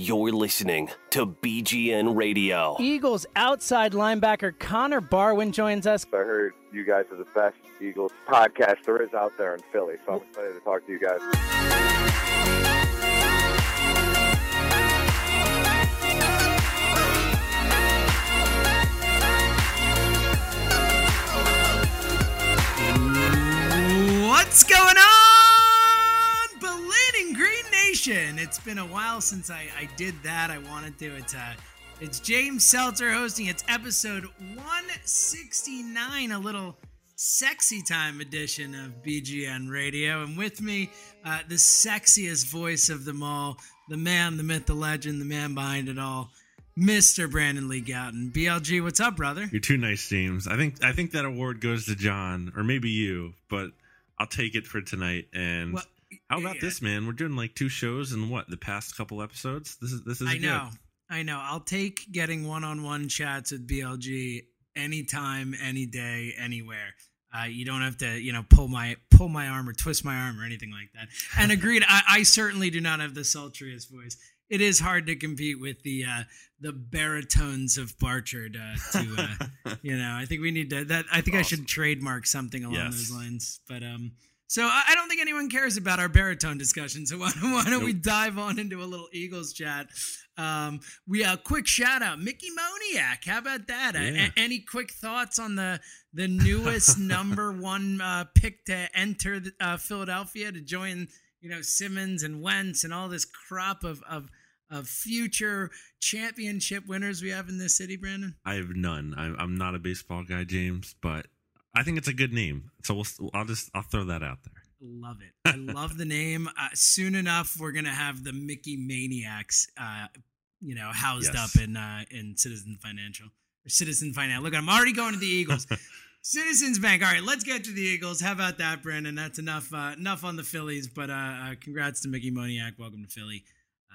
You're listening to BGN Radio. Eagles outside linebacker Connor Barwin joins us. I heard you guys are the best Eagles podcast there is out there in Philly, so I'm excited to talk to you guys. It's been a while since I, I did that. I wanted to. It's uh, it's James Seltzer hosting. It's episode 169, a little sexy time edition of BGN Radio, and with me, uh, the sexiest voice of them all, the man, the myth, the legend, the man behind it all. Mr. Brandon Lee Gowton. BLG, what's up, brother? You're too nice, James. I think I think that award goes to John or maybe you, but I'll take it for tonight. And Well, how about yeah. this, man? We're doing like two shows in what the past couple episodes. This is this is I good. know. I know. I'll take getting one on one chats with BLG anytime, any day, anywhere. Uh, you don't have to, you know, pull my pull my arm or twist my arm or anything like that. And agreed, I, I certainly do not have the sultriest voice. It is hard to compete with the uh, the baritones of Barchard. Uh, to uh, you know, I think we need to. That I think I should trademark something along Yes. those lines. But um, so I, don't think anyone cares about our baritone discussion. So why, don't- why don't we dive on into a little Eagles chat? Um, we a quick shout out, Mickey Moniak. How about that? Uh, Yeah. a- any quick thoughts on the the newest number one uh, pick to enter the, uh, Philadelphia to join? You know Simmons and Wentz and all this crop of of of future championship winners we have in this city, Brandon. I have none. I'm, I'm not a baseball guy, James, but I think it's a good name. So we'll, I'll just I'll throw that out there. Love it. I love the name. Uh, soon enough, we're gonna have the Mickey Maniacs, uh, you know, housed Yes. up in uh, in Citizen Financial or Citizen Finance. Look, I'm already going to the Eagles. Citizens Bank. All right, let's get to the Eagles. How about that, Brandon? That's enough. Uh, enough on the Phillies. But uh, uh, congrats to Mickey Moniak. Welcome to Philly.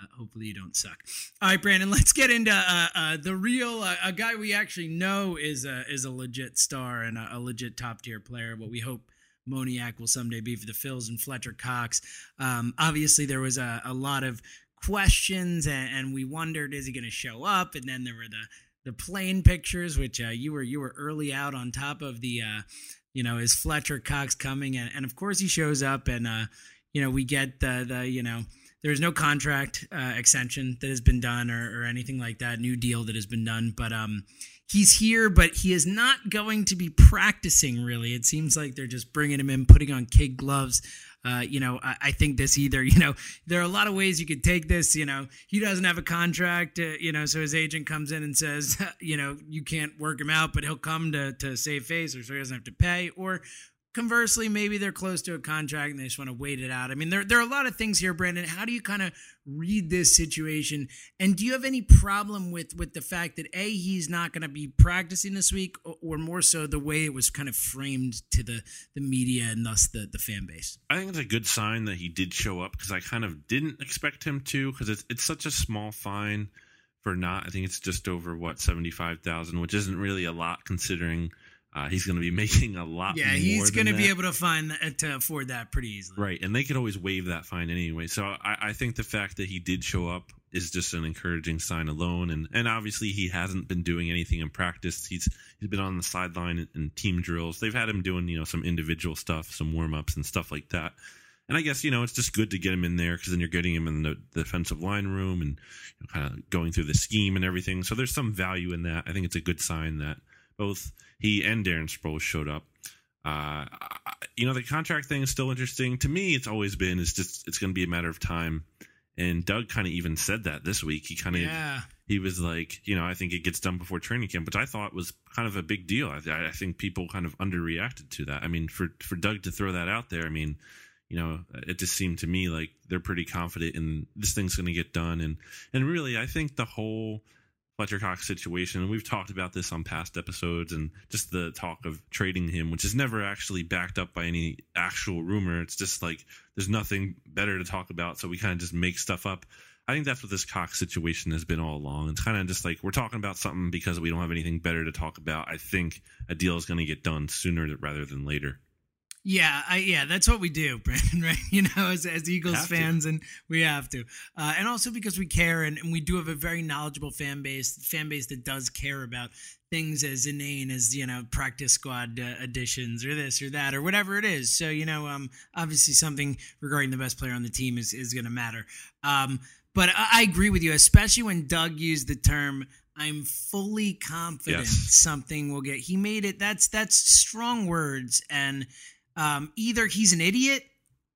Uh, hopefully you don't suck. All right, Brandon. Let's get into uh, uh, the real uh, a guy we actually know is a is a legit star and a, a legit top tier player. What we hope Moniak will someday be for the Phils and Fletcher Cox. Um, obviously, there was a, a lot of questions, and, and we wondered is he going to show up? And then there were the the plane pictures, which uh, you were you were early out on top of the, uh, you know, is Fletcher Cox coming? And, and of course he shows up, and uh, you know we get the the you know there's no contract uh, extension that has been done or, or anything like that, new deal that has been done, but um he's here, but he is not going to be practicing really. It seems like they're just bringing him in, putting on kid gloves. Uh, you know, I, I think this either, you know, there are a lot of ways you could take this. You know, he doesn't have a contract, uh, you know, so his agent comes in and says, you know, you can't work him out, but he'll come to, to save face or so he doesn't have to pay. Or conversely, maybe they're close to a contract and they just want to wait it out. I mean, there, there are a lot of things here, Brandon. How do you kind of read this situation? And do you have any problem with with the fact that a he's not going to be practicing this week, or, or more so the way it was kind of framed to the the media and thus the the fan base? I think it's a good sign that he did show up because I kind of didn't expect him to because it's it's such a small fine for not. I think it's just over what seventy five thousand, which isn't really a lot considering uh, he's going to be making a lot. Yeah, he's going to be able to find that, to afford that pretty easily. Right, and they could always waive that fine anyway. So I, I think the fact that he did show up is just an encouraging sign alone. And and obviously he hasn't been doing anything in practice. He's he's been on the sideline in, in team drills. They've had him doing you know some individual stuff, some warm ups and stuff like that. And I guess you know it's just good to get him in there because then you're getting him in the defensive line room and you know, kind of going through the scheme and everything. So there's some value in that. I think it's a good sign that both he and Darren Sproles showed up. Uh, you know, the contract thing is still interesting to me. It's always been. It's just it's going to be a matter of time. And Doug kind of even said that this week. He kind of Yeah. he was like, you know, I think it gets done before training camp, which I thought was kind of a big deal. I, I think people kind of underreacted to that. I mean, for for Doug to throw that out there, I mean, you know, it just seemed to me like they're pretty confident in this thing's going to get done. And and really, I think the whole Fletcher Cox situation, and we've talked about this on past episodes, and just the talk of trading him, which is never actually backed up by any actual rumor. It's just like there's nothing better to talk about, so we kind of just make stuff up. I think that's what this Cox situation has been all along. It's kind of just like we're talking about something because we don't have anything better to talk about. I think a deal is going to get done sooner rather than later. Yeah, I, yeah, that's what we do, Brandon. Right? You know, as, as Eagles Have to. fans, and we have to, uh, and also because we care, and, and we do have a very knowledgeable fan base, fan base that does care about things as inane as you know practice squad uh, additions or this or that or whatever it is. So you know, um, obviously something regarding the best player on the team is is going to matter. Um, but I, I agree with you, especially when Doug used the term. I'm fully confident Yes. something will get. He made it. That's that's strong words, and um, either he's an idiot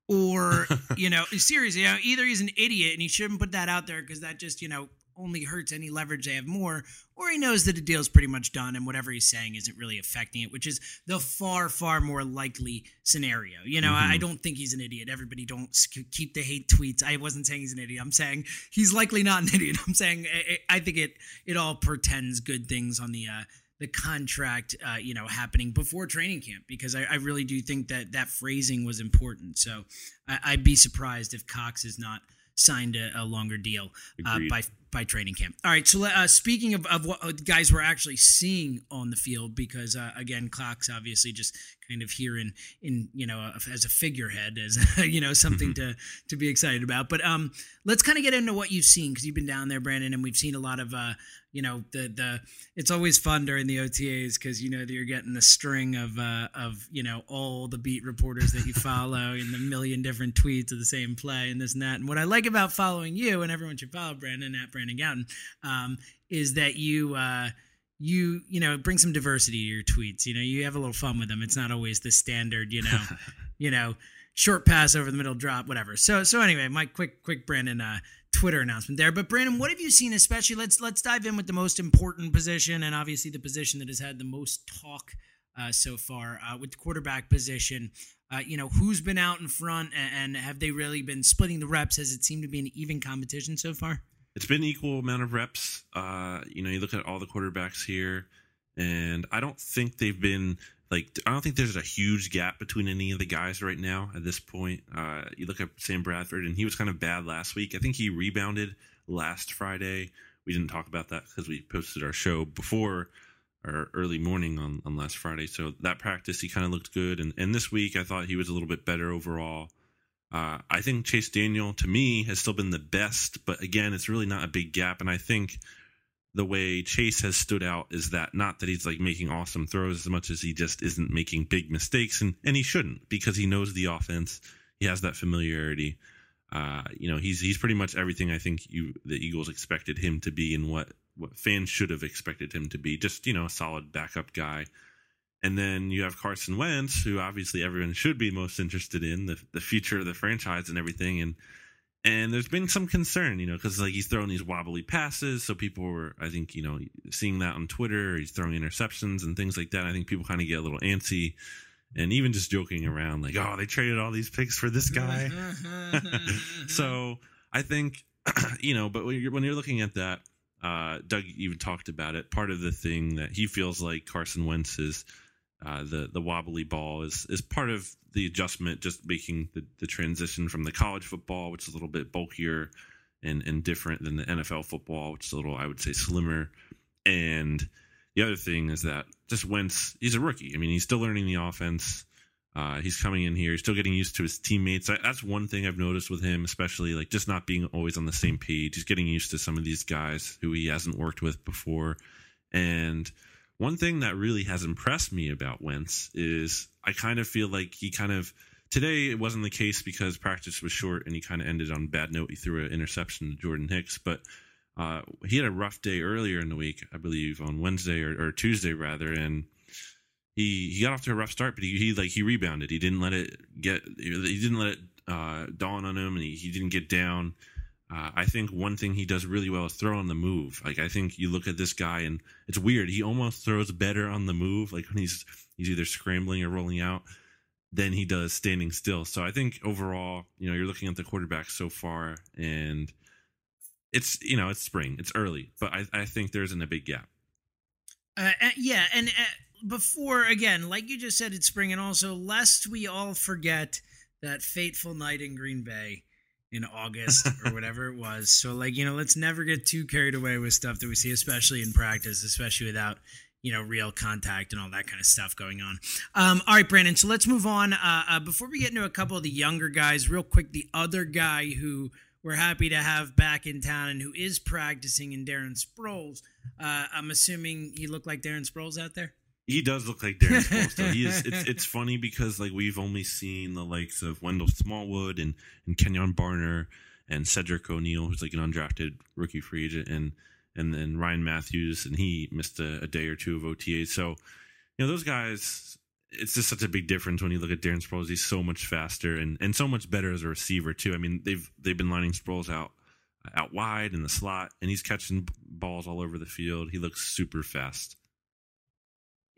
or you know seriously you know, either he's an idiot and he shouldn't put that out there because that just you know only hurts any leverage they have more or he knows that the deal's pretty much done and whatever he's saying isn't really affecting it which is the far far more likely scenario. You know I, I don't think he's an idiot. Everybody don't keep the hate tweets. I wasn't saying he's an idiot. I'm saying he's likely not an idiot. I'm saying i, I think it it all portends good things on the uh the contract, uh, you know, happening before training camp because I, I really do think that that phrasing was important. So I, I'd be surprised if Cox has not signed a, a longer deal uh, by by training camp. All right. So uh, speaking of, of what uh, guys we're actually seeing on the field, because uh, again, Cox's obviously just kind of here in in you know uh, as a figurehead, as you know something to to be excited about. But um, let's kind of get into what you've seen because you've been down there, Brandon, and we've seen a lot of uh, you know the the it's always fun during the OTAs because you know that you're getting the string of uh, of you know all the beat reporters that you follow and the million different tweets of the same play and this and that. And what I like about following you and everyone should follow Brandon at Brandon Gowton um, is that you. Uh, you you know bring some diversity to your tweets you know you have a little fun with them. It's not always the standard you know you know short pass over the middle drop whatever. So so anyway my quick quick brandon uh twitter announcement there. But brandon what have you seen especially? Let's let's dive in with the most important position and obviously the position that has had the most talk uh, so far uh, with the quarterback position. Uh, you know who's been out in front and, and have they really been splitting the reps? Has it seemed to be an even competition so far It's been equal amount of reps. Uh, you know, you look at all the quarterbacks here, and I don't think they've been like I don't think there's a huge gap between any of the guys right now at this point. Uh, you look at Sam Bradford, and he was kind of bad last week. I think he rebounded last Friday. We didn't talk about that because we posted our show before our early morning on, on last Friday. So that practice, he kind of looked good, and and this week I thought he was a little bit better overall. Uh, I think Chase Daniel, to me, has still been the best, but again, it's really not a big gap. And I think the way Chase has stood out is that not that he's like making awesome throws as much as he just isn't making big mistakes, and and he shouldn't because he knows the offense. He has that familiarity. Uh, you know, he's he's pretty much everything I think you the Eagles expected him to be, and what what fans should have expected him to be. Just you know, a solid backup guy. And then you have Carson Wentz, who obviously everyone should be most interested in the the future of the franchise and everything. And and there's been some concern, you know, because like he's throwing these wobbly passes, so people were, I think, you know, seeing that on Twitter. He's throwing interceptions and things like that. I think people kind of get a little antsy, and even just joking around, like, oh, they traded all these picks for this guy. so I think, you know, but when you're, when you're looking at that, uh, Doug even talked about it. Part of the thing that he feels like Carson Wentz is uh, the the wobbly ball is is part of the adjustment, just making the, the transition from the college football, which is a little bit bulkier and and different than the NFL football, which is a little I would say slimmer, and the other thing is that just Wentz, he's a rookie. I mean, he's still learning the offense. Uh, he's coming in here. He's still getting used to his teammates. That's one thing I've noticed with him, especially like just not being always on the same page. He's getting used to some of these guys who he hasn't worked with before. And one thing that really has impressed me about Wentz is I kind of feel like he kind of today it wasn't the case because practice was short and he kind of ended on a bad note. He threw an interception to Jordan Hicks, but uh, he had a rough day earlier in the week, I believe, on Wednesday or, or Tuesday rather, and he he got off to a rough start, but he, he like he rebounded. He didn't let it get he didn't let it uh, dawn on him, and he, he didn't get down. Uh, I think one thing he does really well is throw on the move. Like I think you look at this guy, and it's weird. He almost throws better on the move, like when he's he's either scrambling or rolling out, than he does standing still. So I think overall, you know, you're looking at the quarterback so far, and it's you know it's spring, it's early, but I, I think there isn't a big gap. Uh, yeah, and uh, before again, like you just said, it's spring, and also lest we all forget that fateful night in Green Bay in August or whatever it was. So like you know, let's never get too carried away with stuff that we see, especially in practice, especially without you know real contact and all that kind of stuff going on. Um, all right, Brandon. So let's move on. Uh, uh, before we get into a couple of the younger guys, real quick, the other guy who we're happy to have back in town and who is practicing in Darren Sproles. Uh, I'm assuming he looked like Darren Sproles out there. He does look like Darren Sproles. Though. He is. It's, it's funny because like we've only seen the likes of Wendell Smallwood and and Kenjon Barner and Cedric O'Neal, who's like an undrafted rookie free agent, and and then Ryan Mathews, and he missed a, a day or two of OTA. So you know those guys it's just such a big difference when you look at Darren Sproles. He's so much faster and, and so much better as a receiver too. I mean, they've they've been lining Sproles out out wide in the slot, and he's catching balls all over the field. He looks super fast.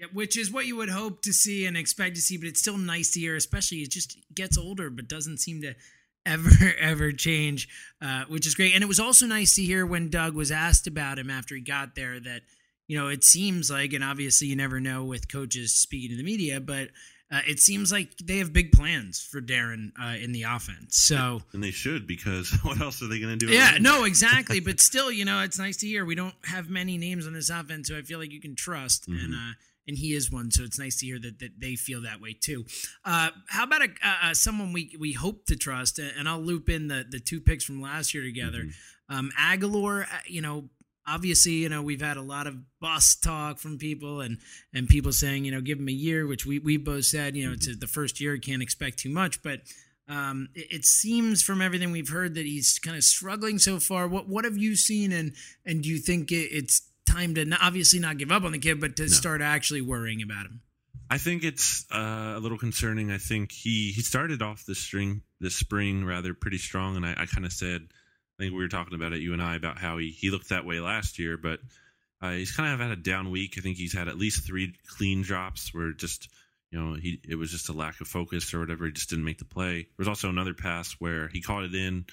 Yeah, which is what you would hope to see and expect to see, but it's still nice to hear. Especially, it just gets older, but doesn't seem to ever ever change, uh, which is great. And it was also nice to hear when Doug was asked about him after he got there that you know, it seems like, and obviously you never know with coaches speaking to the media, but uh, it seems like they have big plans for Darren uh, in the offense. So, and they should because what else are they going to do? Yeah, no, exactly. but still, you know, it's nice to hear we don't have many names on this offense who I feel like you can trust, mm-hmm. and uh, and he is one. So it's nice to hear that, that they feel that way too. Uh, how about a, uh, someone we we hope to trust, and I'll loop in the the two picks from last year together. Mm-hmm. Um, Agholor, you know, obviously, you know, we've had a lot of bust talk from people and and people saying, you know, give him a year, which we we both said, you know, it's the first year, can't expect too much, but um, it, it, seems from everything we've heard that he's kind of struggling so far. What what have you seen, and and do you think it, it's time to not, obviously not give up on the kid, but to no. start actually worrying about him? I think it's uh, a little concerning. I think he he started off this string this spring rather pretty strong, and I, I kind of said I think we were talking about it, you and I, about how he, he looked that way last year, but uh, he's kind of had a down week. I think he's had at least three clean drops where just, you know, he it was just a lack of focus or whatever. He just didn't make the play. There was also another pass where he caught it in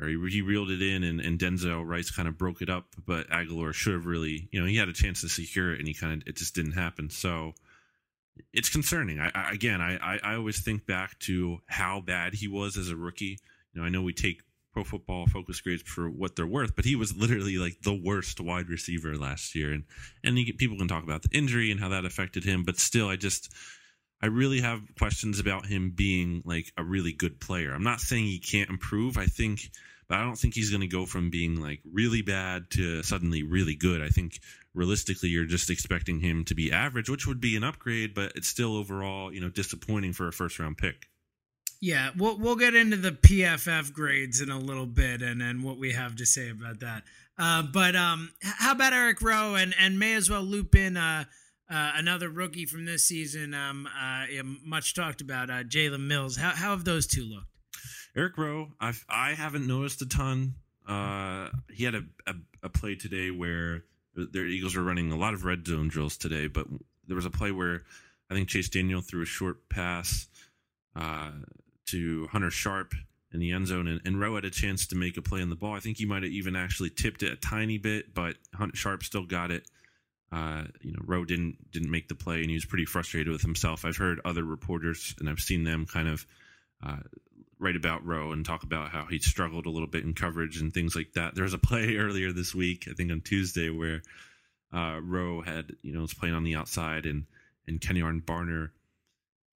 or he, he reeled it in and, and Denzel Rice kind of broke it up, but Agholor should have really, you know, he had a chance to secure it and he kind of, it just didn't happen. So, it's concerning. I, I again, I, I, I always think back to how bad he was as a rookie. You know, I know we take Pro Football Focus grades for what they're worth, but he was literally like the worst wide receiver last year, and and he, people can talk about the injury and how that affected him, but still, I just I really have questions about him being like a really good player. I'm not saying he can't improve. I think, but I don't think he's going to go from being like really bad to suddenly really good. I think realistically, you're just expecting him to be average, which would be an upgrade, but it's still overall, you know, disappointing for a first round pick. Yeah, we'll we'll get into the PFF grades in a little bit, and and what we have to say about that. Uh, but um, how about Eric Rowe, and and may as well loop in uh, uh, another rookie from this season, um, uh, much talked about, uh, Jalen Mills. How how have those two looked? Eric Rowe, I've I haven't noticed a ton. Uh, he had a, a, a play today where their Eagles were running a lot of red zone drills today, but there was a play where I think Chase Daniel threw a short pass. Uh, to Hunter Sharp in the end zone, and, and Rowe had a chance to make a play on the ball. I think he might have even actually tipped it a tiny bit, but Hunter Sharp still got it. Uh, you know, Rowe didn't didn't make the play, and he was pretty frustrated with himself. I've heard other reporters, and I've seen them kind of uh, write about Rowe and talk about how he struggled a little bit in coverage and things like that. There was a play earlier this week, I think on Tuesday, where uh, Rowe had you know was playing on the outside, and and Kenjon Barner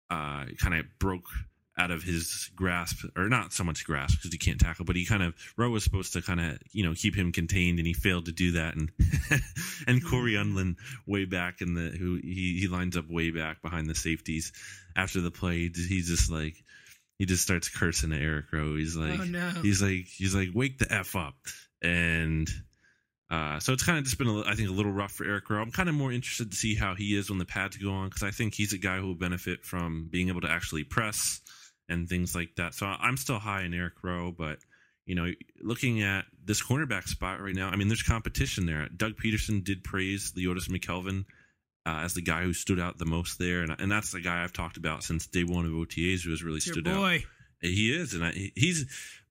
uh, kind of broke out of his grasp, or not so much grasp because he can't tackle, but he kind of Rowe was supposed to kind of you know keep him contained, and he failed to do that, and and Cory Undlin way back in the who he he lines up way back behind the safeties after the play, he's just like he just starts cursing at Eric Rowe. He's like, Oh, no. he's like, he's like, wake the f up, and. Uh, so it's kind of just been, a, I think, a little rough for Eric Rowe. I'm kind of more interested to see how he is when the pads go on because I think he's a guy who will benefit from being able to actually press and things like that. So I'm still high in Eric Rowe, but you know, looking at this cornerback spot right now, I mean, there's competition there. Doug Pederson did praise Leodis McKelvin uh, as the guy who stood out the most there, and, and that's the guy I've talked about since day one of OTAs who has really your stood out. He is, and I, he's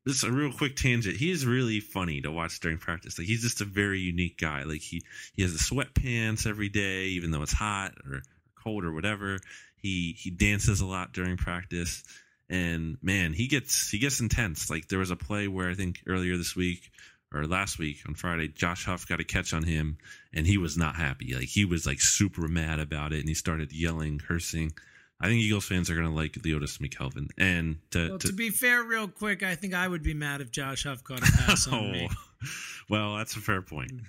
this is a real quick tangent. He is really funny to watch during practice. Like he's just a very unique guy. Like he he has the sweatpants every day, even though it's hot or cold or whatever. He he dances a lot during practice, and man, he gets he gets intense. Like there was a play where I think earlier this week or last week on Friday, Josh Huff got a catch on him, and he was not happy. Like he was like super mad about it, and he started yelling, cursing. I think Eagles fans are gonna like Leodis McKelvin, and to, Well, to to be fair, real quick, I think I would be mad if Josh Huff caught a pass on me. Oh, well, that's a fair point.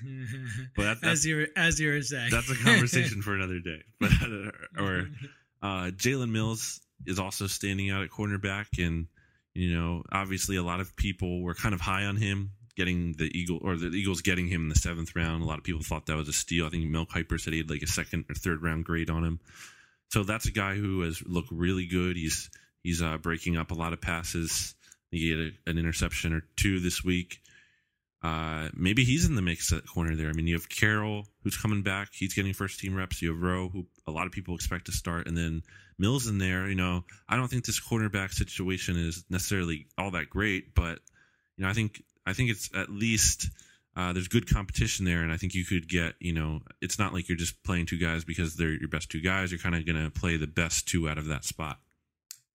But that, as you as you were saying, that's a conversation for another day. But or uh, Jalen Mills is also standing out at cornerback, and you know, obviously, a lot of people were kind of high on him getting the Eagle or the Eagles getting him in the seventh round. A lot of people thought that was a steal. I think Mel Kiper said he had like a second or third round grade on him. So that's a guy who has looked really good. He's he's uh, breaking up a lot of passes. He had a, an interception or two this week. Uh, maybe he's in the mix at corner there. I mean, you have Carroll who's coming back. He's getting first team reps. You have Rowe, who a lot of people expect to start, and then Mills in there. You know, I don't think this cornerback situation is necessarily all that great, but you know, I think I think it's at least uh, there's good competition there, and I think you could get. You know, it's not like you're just playing two guys because they're your best two guys. You're kind of going to play the best two out of that spot.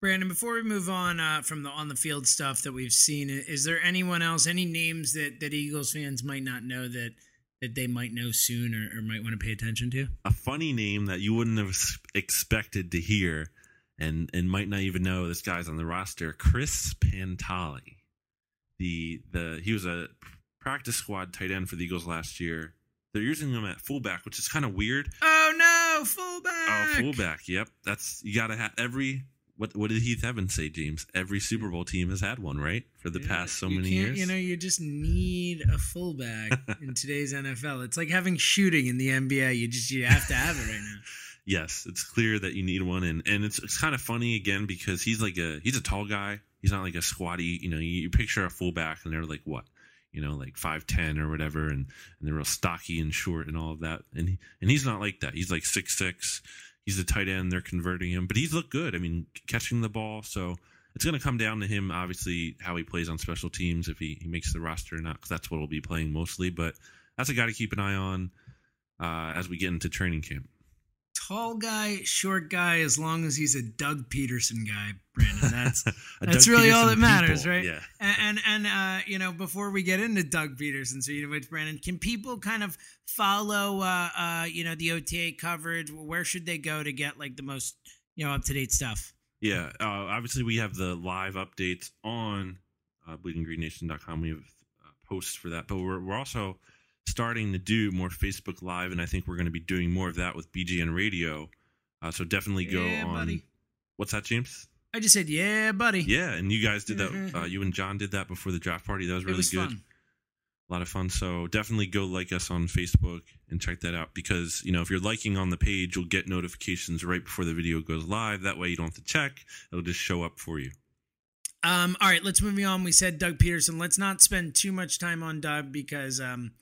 Brandon, before we move on uh, from the on the field stuff that we've seen, is there anyone else, any names that, that Eagles fans might not know that that they might know soon or, or might want to pay attention to? a funny name that you wouldn't have expected to hear and and might not even know this guy's on the roster chris pantale the the he was a practice squad tight end for the eagles last year they're using him at fullback which is kind of weird Oh no, fullback! oh fullback yep that's you gotta have every what what did heath evans say james every super bowl team has had one right for the Yeah, past so many years You know, you just need a fullback in today's NFL. It's like having shooting in the NBA. You just you have to have it right now. Yes, it's clear that you need one, and and it's it's kind of funny again because he's like a he's a tall guy. He's not like a squatty. You know, you, you picture a fullback, and they're like what, you know, like five ten or whatever, and and they're real stocky and short and all of that. And he, and he's not like that. He's like six six. He's a tight end. They're converting him, but he's looked good. I mean, catching the ball. So it's going to come down to him, obviously, how he plays on special teams if he, he makes the roster or not, because that's what he'll be playing mostly. But that's a guy to keep an eye on uh, as we get into training camp. Tall guy, short guy, as long as he's a Doug Pederson guy, Brandon. That's That's Doug really all that matters, people. right? Yeah. And and, and uh, you know, before we get into Doug Pederson, so you know, which, Brandon, can people kind of follow, uh, uh, you know, the OTA coverage? Where should they go to get like the most, you know, up to date stuff? Yeah. Uh, obviously, we have the live updates on uh, bleedinggreennation.com. We have uh, posts for that, but we're, we're also starting to do more Facebook Live, and I think we're going to be doing more of that with BGN Radio. Uh, so definitely go Yeah, on. buddy. What's that, James? I just said, yeah, buddy. Yeah, and you guys did that. Uh, you and John did that before the draft party. That was really was good. fun. a lot of fun. So definitely go like us on Facebook and check that out because you know if you're liking on the page, you'll get notifications right before the video goes live. That way you don't have to check; it'll just show up for you. Um, all right, let's move on. We said Doug Pederson. Let's not spend too much time on Doug because um,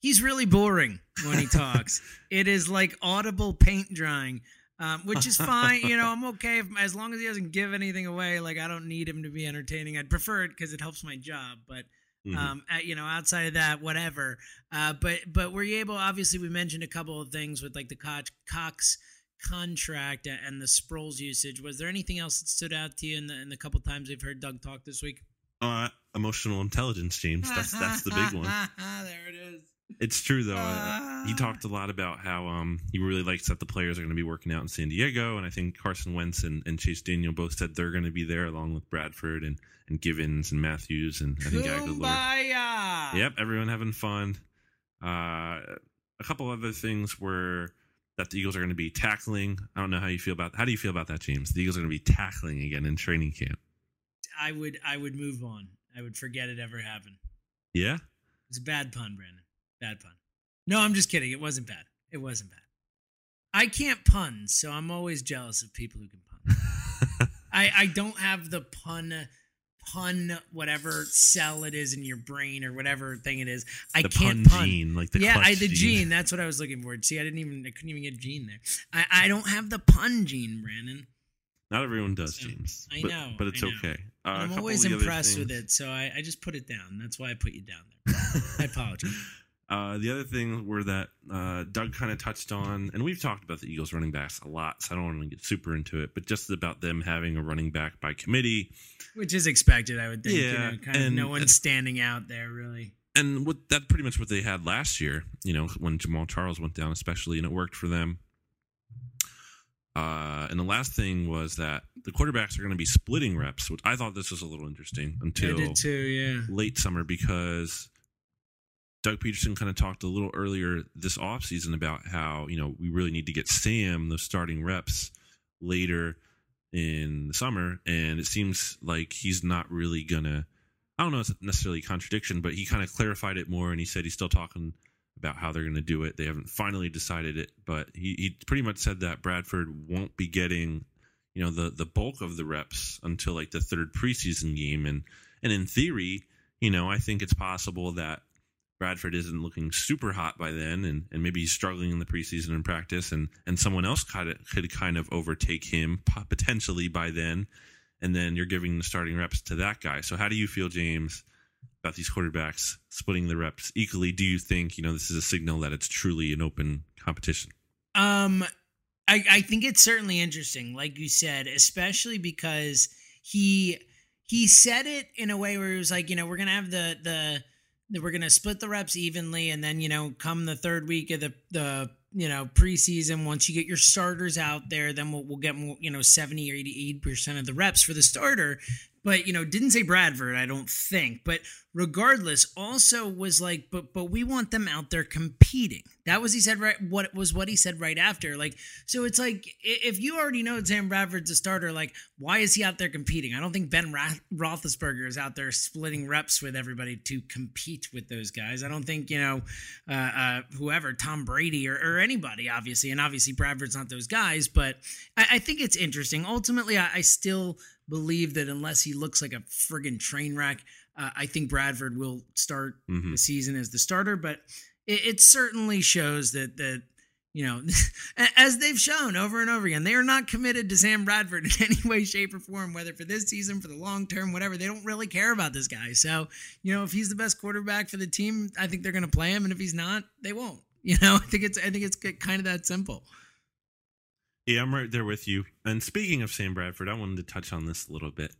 he's really boring when he talks. it is like audible paint drying, um, which is fine. you know, I'm okay if, as long as he doesn't give anything away. Like I don't need him to be entertaining. I'd prefer it because it helps my job. But Mhm. um, at, you know, outside of that, whatever. Uh, but but were you able? Obviously, we mentioned a couple of things with like the Cox, Cox contract and the Sproles usage. Was there anything else that stood out to you in the in the couple times we've heard Doug talk this week? uh, emotional intelligence, James. That's that's the big one. there it is. It's true though. Uh, he Ah. talked a lot about how um he really likes that the players are going to be working out in San Diego, and I think Carson Wentz and, and Chase Daniel both said they're going to be there along with Bradford and and Givens and Mathews and I think Agholor. Yep, everyone having fun. Uh, a couple other things were that the Eagles are going to be tackling. I don't know how you feel about how do you feel about that, James? The Eagles are going to be tackling again in training camp. I would I would move on. I would forget it ever happened. Yeah, It's a bad pun, Brandon. Bad pun. No, I'm just kidding. It wasn't bad. It wasn't bad. I can't pun, so I'm always jealous of people who can pun. I, I don't have the pun pun whatever cell it is in your brain or whatever thing it is. I the can't pun pun. gene, like the yeah, I the gene. gene. That's what I was looking for. See, I didn't even I couldn't even get gene there. I, I don't have the pun gene, Brandon. Not everyone does, So, James. I but, know, but it's know. okay. Uh, I'm always of the other impressed with it, so I, I just put it down. That's why I put you down there. I apologize. Uh, the other thing were that uh, Doug kind of touched on, and we've talked about the Eagles running backs a lot, so I don't want to get super into it, but just about them having a running back by committee. Which is expected, I would think. Yeah, you know, kind of and- no one's standing out there really. And what that pretty much what they had last year, you know, when Jamaal Charles went down, especially, and it worked for them. Uh, and the last thing was that the quarterbacks are going to be splitting reps, which I thought this was a little interesting until too, yeah. late summer because Doug Pederson kind of talked a little earlier this offseason about how, you know, we really need to get Sam those starting reps later in the summer. And it seems like he's not really going to, I don't know if it's necessarily a contradiction, but he kind of clarified it more and he said he's still talking about how they're going to do it. They haven't finally decided it, but he, he pretty much said that Bradford won't be getting, you know, the, the bulk of the reps until like the third preseason game. And, and in theory, you know, I think it's possible that Bradford isn't looking super hot by then, and, and maybe he's struggling in the preseason and practice, and, and someone else of could kind of overtake him potentially by then, and then you're giving the starting reps to that guy. So how do you feel, James, about these quarterbacks splitting the reps equally? Do you think you know this is a signal that it's truly an open competition? Um, I I think it's certainly interesting, like you said, especially because he he said it in a way where he was like, you know, we're gonna have the the, we're gonna split the reps evenly, and then you know, come the third week of the the you know preseason, once you get your starters out there, then we'll we'll get more, you know seventy or eighty eight percent of the reps for the starter. But you know, didn't say Bradford, I don't think. But regardless, also was like, but but we want them out there competing. That was he said right. What was what he said right after. Like, so it's like if you already know Sam Bradford's a starter, like why is he out there competing? I don't think Ben Ra- Roethlisberger is out there splitting reps with everybody to compete with those guys. I don't think you know uh, uh, whoever Tom Brady or, or anybody, obviously, and obviously Bradford's not those guys. But I, I think it's interesting. Ultimately, I, I still believe that unless he looks like a friggin' train wreck, uh, I think Bradford will start Mhm. the season as the starter. But it, it certainly shows that that you know, as they've shown over and over again, they are not committed to Sam Bradford in any way, shape, or form, whether for this season, for the long term, whatever. They don't really care about this guy. So, you know, if he's the best quarterback for the team, I think they're going to play him, and if he's not, they won't. You know, I think it's I think it's kind of that simple. Yeah, I'm right there with you. And speaking of Sam Bradford, I wanted to touch on this a little bit.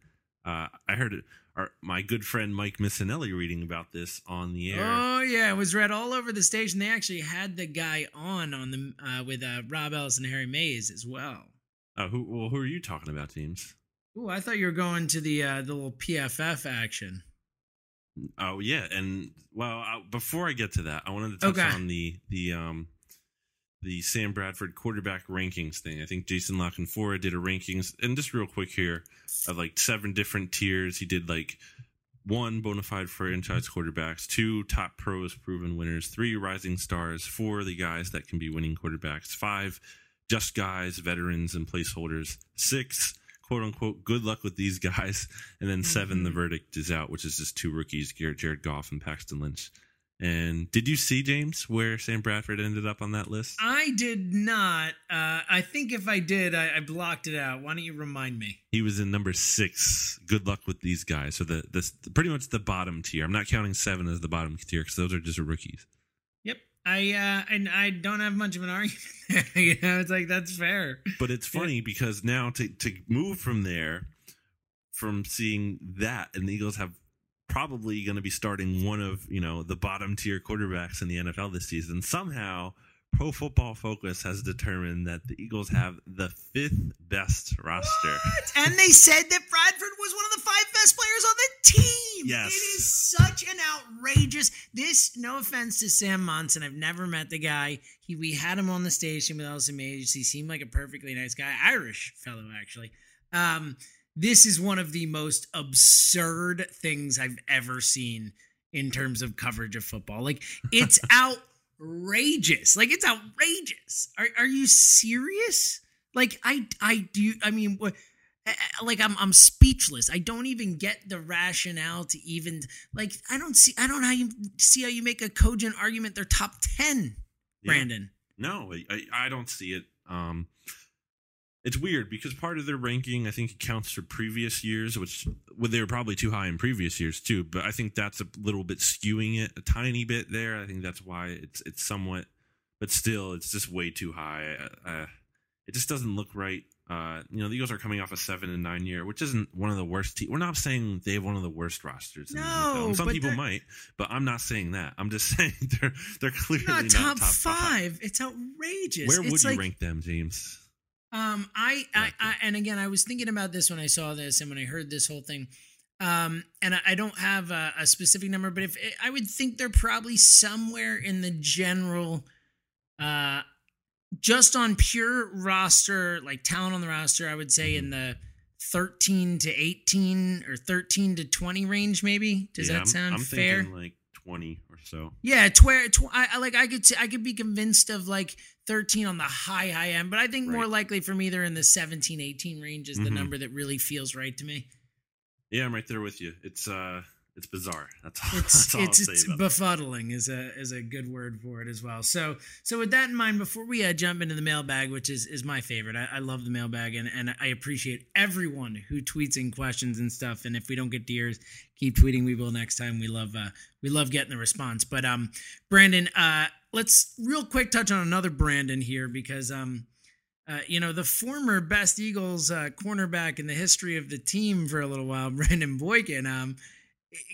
Uh, I heard our, my good friend Mike Missanelli reading about this on the air. Oh yeah, it was read all over the station. They actually had the guy on on the uh, with uh, Rob Ellis and Harry Mayes as well. Uh, who well, who are you talking about, James? Oh, I thought you were going to the uh, the little PFF action. Oh yeah, and well, uh, before I get to that, I wanted to touch Okay. on the the um the Sam Bradford quarterback rankings thing. I think Jason La Canfora did a rankings, and just real quick here of like seven different tiers. He did like one bona fide franchise quarterbacks, two top pros proven winners, three rising stars, four the guys that can be winning quarterbacks, five just guys, veterans, and placeholders, six quote unquote good luck with these guys, and then 7 the mm-hmm. verdict is out, which is just two rookies, Garrett Jared Goff and Paxton Lynch. And did you see James where Sam Bradford ended up on that list? I did not. Uh, I think if I did, I, I blocked it out. Why don't you remind me? He was in number six. Good luck with these guys. So the this pretty much the bottom tier. I'm not counting seven as the bottom tier because those are just rookies. Yep. I uh, and I don't have much of an argument. there. you know, it's like that's fair. But it's funny because now to to move from there, from seeing that, and the Eagles have probably going to be starting one of you know the bottom tier quarterbacks in the NFL this season. Somehow, Pro Football Focus has determined that the Eagles have the fifth best roster. What? And they said that Bradford was one of the five best players on the team. Yes. It is such an outrageous. This, no offense to Sam Monson, I've never met the guy. He we had him on the station with Elson Majors. He seemed like a perfectly nice guy, Irish fellow actually. Um, this is one of the most absurd things I've ever seen in terms of coverage of football. Like it's outrageous. Like it's outrageous. Are are you serious? Like I I do I mean what like I'm I'm speechless. I don't even get the rationale to even like I don't see I don't know how you see how you make a cogent argument they're top 10, Yeah. Brandon. No, I, I I don't see it. Um, it's weird because part of their ranking, I think, accounts for previous years, which well, they were probably too high in previous years too. But I think that's a little bit skewing it a tiny bit there. I think that's why it's it's somewhat, but still, it's just way too high. Uh, it just doesn't look right. Uh, you know, the Eagles are coming off a seven and nine year, which isn't one of the worst. Te- We're not saying they have one of the worst rosters. In the No, NFL. Some people might, but I'm not saying that. I'm just saying they're they're clearly Not not, top, top five. It's outrageous. Where would it's you rank them, James? Um, I, I, I, and again, I was thinking about this when I saw this and when I heard this whole thing. Um, and I, I don't have a, a specific number, but if I would think they're probably somewhere in the general, uh, just on pure roster, like talent on the roster, I would say in the 13 to 18 or 13 to 20 range, maybe. Does Yeah, that I'm- sound I'm fair? Thinking like twenty or so. Yeah, tw- tw- I, I like I could I could be convinced of like 13 on the high high end, but I think more likely for me they're in the 17 18 range is the Mhm. number that really feels right to me. Yeah, I'm right there with you. It's uh, it's bizarre. That's all. It's that's it's, it's befuddling is a is a good word for it as well. So so with that in mind, before we uh, jump into the mailbag, which is is my favorite, I, I love the mailbag and and I appreciate everyone who tweets in questions and stuff. And if we don't get to yours, keep tweeting. We will next time. We love uh we love getting the response. But um, Brandon, uh, let's real quick touch on another Brandon here because um. Uh, you know, the former best Eagles uh, cornerback in the history of the team for a little while, Brandon Boykin, um,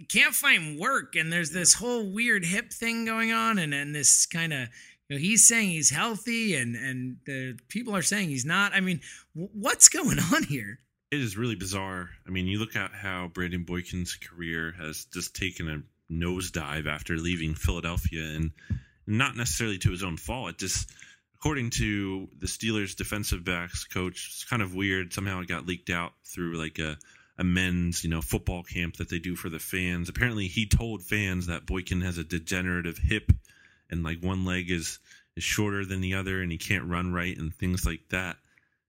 can't find work and there's this mm. whole weird hip thing going on and and this kind of you know he's saying he's healthy and and the people are saying he's not i mean w- what's going on here It is really bizarre. I mean, you look at how Brandon Boykin's career has just taken a nosedive after leaving Philadelphia, and not necessarily to his own fault. It just, according to the Steelers' defensive backs coach, it's kind of weird. Somehow it got leaked out through like a a men's, you know, football camp that they do for the fans. Apparently, he told fans that Boykin has a degenerative hip, and like one leg is is shorter than the other, and he can't run right, and things like that.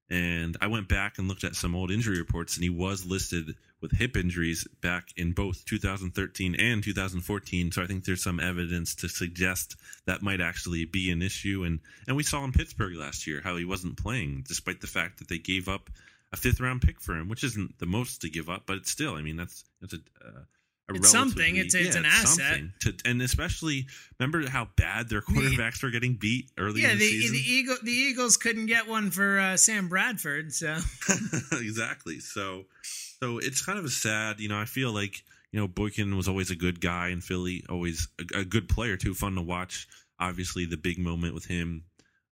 And I went back and looked at some old injury reports, and he was listed with hip injuries back in both 2013 and 2014. So I think there's some evidence to suggest that might actually be an issue. And and we saw in Pittsburgh last year how he wasn't playing, despite the fact that they gave up a fifth round pick for him, which isn't the most to give up, but it's still. I mean, that's that's a. Uh, a It's something. It's- it's yeah, an asset. To, and especially remember how bad their quarterbacks were getting beat early yeah in the, the, the eagle the eagles couldn't get one for uh, sam bradford so exactly. So, so it's kind of a sad. You know, I feel like you know Boykin was always a good guy in Philly, always a, a good player too, fun to watch. Obviously, the big moment with him,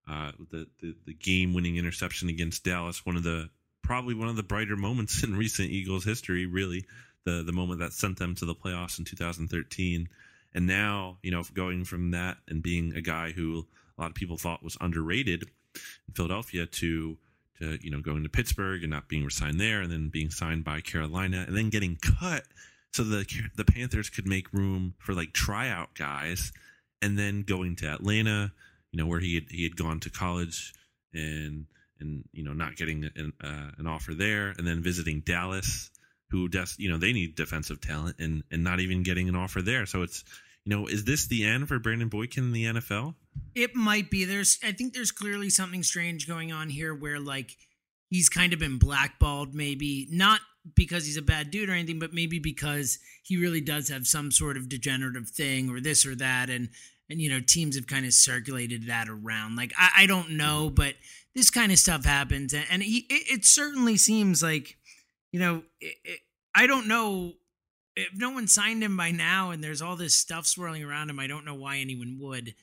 uh, the the, the game winning interception against Dallas, one of the probably one of the brighter moments in recent Eagles history. Really, the the moment that sent them to the playoffs in 2013. And now, you know, going from that and being a guy who a lot of people thought was underrated in Philadelphia to to you know going to Pittsburgh and not being resigned there, and then being signed by Carolina, and then getting cut so the the Panthers could make room for like tryout guys, and then going to Atlanta, you know where he had he had gone to college, and and you know not getting an uh, an offer there, and then visiting Dallas, who des- you know they need defensive talent, and and not even getting an offer there. So it's you know is this the end for Brandon Boykin in the NFL? It might be. There's I think there's clearly something strange going on here where like he's kind of been blackballed maybe not because he's a bad dude or anything but maybe because he really does have some sort of degenerative thing or this or that and and you know teams have kind of circulated that around like I, I don't know but this kind of stuff happens and, he, it, it certainly seems like you know it, it, I don't know if no one signed him by now, and there's all this stuff swirling around him, I don't know why anyone would.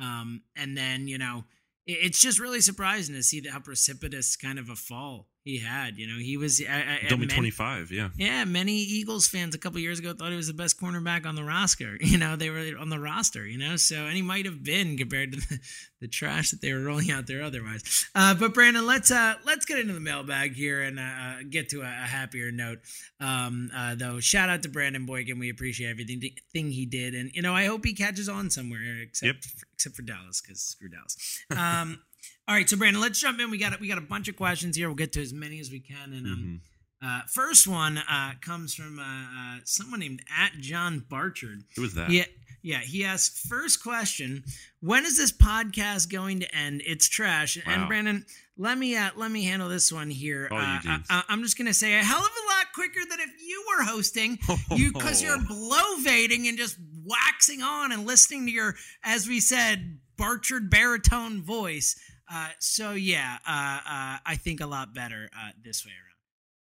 Um, and then you know, it, it's just really surprising to see that how precipitous kind of a fall he had. You know, he was I, I, He's only many- 25. Yeah. Yeah, many Eagles fans a couple years ago thought he was the best cornerback on the roster. You know, they were on the roster. You know, so and he might have been compared to the, the trash that they were rolling out there otherwise. Uh, but Brandon, let's uh, let's get into the mailbag here and uh, get to a, a happier note. Um, uh, though, shout out to Brandon Boykin. We appreciate everything thing he did, and you know, I hope he catches on somewhere except Yep. for, except for Dallas because screw Dallas. Um, all right, so Brandon, let's jump in. We got we got a bunch of questions here. We'll get to as many as we can, and um, Mhm. uh, first one uh, comes from uh, uh, someone named at John Barchard. Who was that? Yeah, yeah. He asks first question: When is this podcast going to end? It's trash. And Brandon, let me uh, let me handle this one here. All you, uh, James. I, am just gonna say a hell of a lot quicker than if you were hosting. You because you're blovating and just waxing on and listening to your, as we said, Barchard baritone voice. Uh, so yeah, uh, uh, I think a lot better uh, this way around.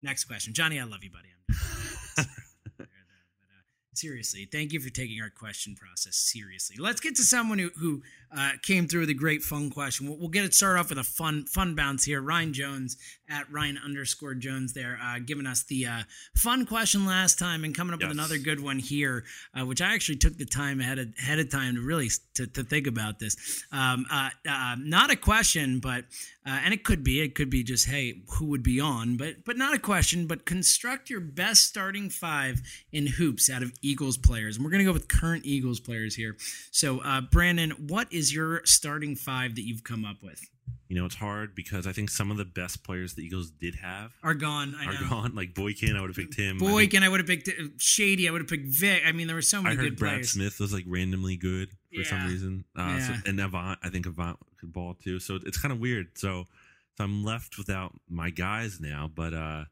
Next question, Johnny. I love you, buddy. Seriously, thank you for taking our question process seriously. Let's get to someone who who uh, came through with a great fun question. We'll, we'll get it started off with a fun fun bounce here. Ryan Jones at Ryan underscore Jones there, uh, giving us the uh, fun question last time and coming up with another good one here, uh, which I actually took the time ahead of, ahead of time to really to, to think about this. Um, uh, uh, not a question, but uh, and it could be it could be just hey who would be on, but but not a question. But construct your best starting five in hoops out of Eagles players, and we're gonna go with current Eagles players here. So uh, Brandon, what is your starting five that you've come up with? You know, it's hard because I think some of the best players the Eagles did have Are gone. I are know. gone. Like Boykin, I would have picked him. I think- Boykin, I would have picked uh, Shady. I would have picked Vic. I mean, there were so many. I heard good Brad players. Smith was like randomly good for some reason. Uh, so, and Avant, I think Avant could ball too. So it's kind of weird. So, so I'm left without my guys now. But uh,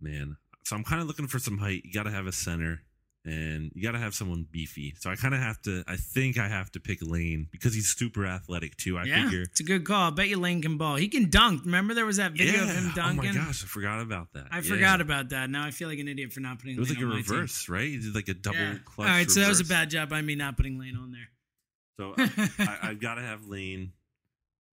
man, so I'm kind of looking for some height. You got to have a center, and you got to have someone beefy. So I kind of have to. I think I have to pick Lane because he's super athletic too. I yeah, figure. it's a good call. I bet you Lane can ball. He can dunk. Remember there was that video of him dunking. Oh my gosh, I forgot about that. I Yeah. forgot about that. Now I feel like an idiot for not putting. Lane on. It was Lane like a my team. reverse, right? He did like a double Yeah. clutch. All right, so that was a bad job by me not putting Lane on there. So I, I've got to have Lane.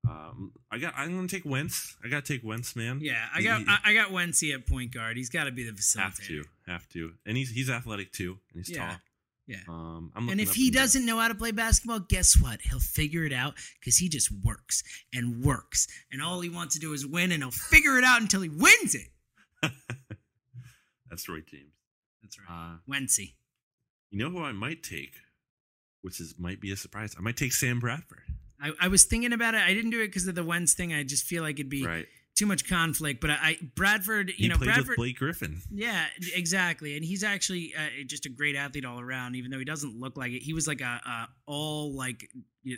Um, I got. I'm gonna take Wentz. I got to take Wentz, man. Yeah, I got he- I, I got Wency at point guard. He's got to be the facilitator. have to, have to, and he's he's athletic too, and he's Yeah. tall. Yeah. Um, I'm And if he doesn't know how to play basketball, guess what? He'll figure it out because he just works and works, and all he wants to do is win, and he'll figure it out until he wins it. that's right, James. That's right. Uh, Wency. you know who I might take, which is might be a surprise. I might take Sam Bradford. I, I was thinking about it. I didn't do it because of the Wentz thing. I just feel like it'd be Right. too much conflict. But I, I Bradford, you He know, Bradford. with Blake Griffin. Yeah, exactly. And he's actually uh, just a great athlete all around. Even though he doesn't look like it, he was like a, a all like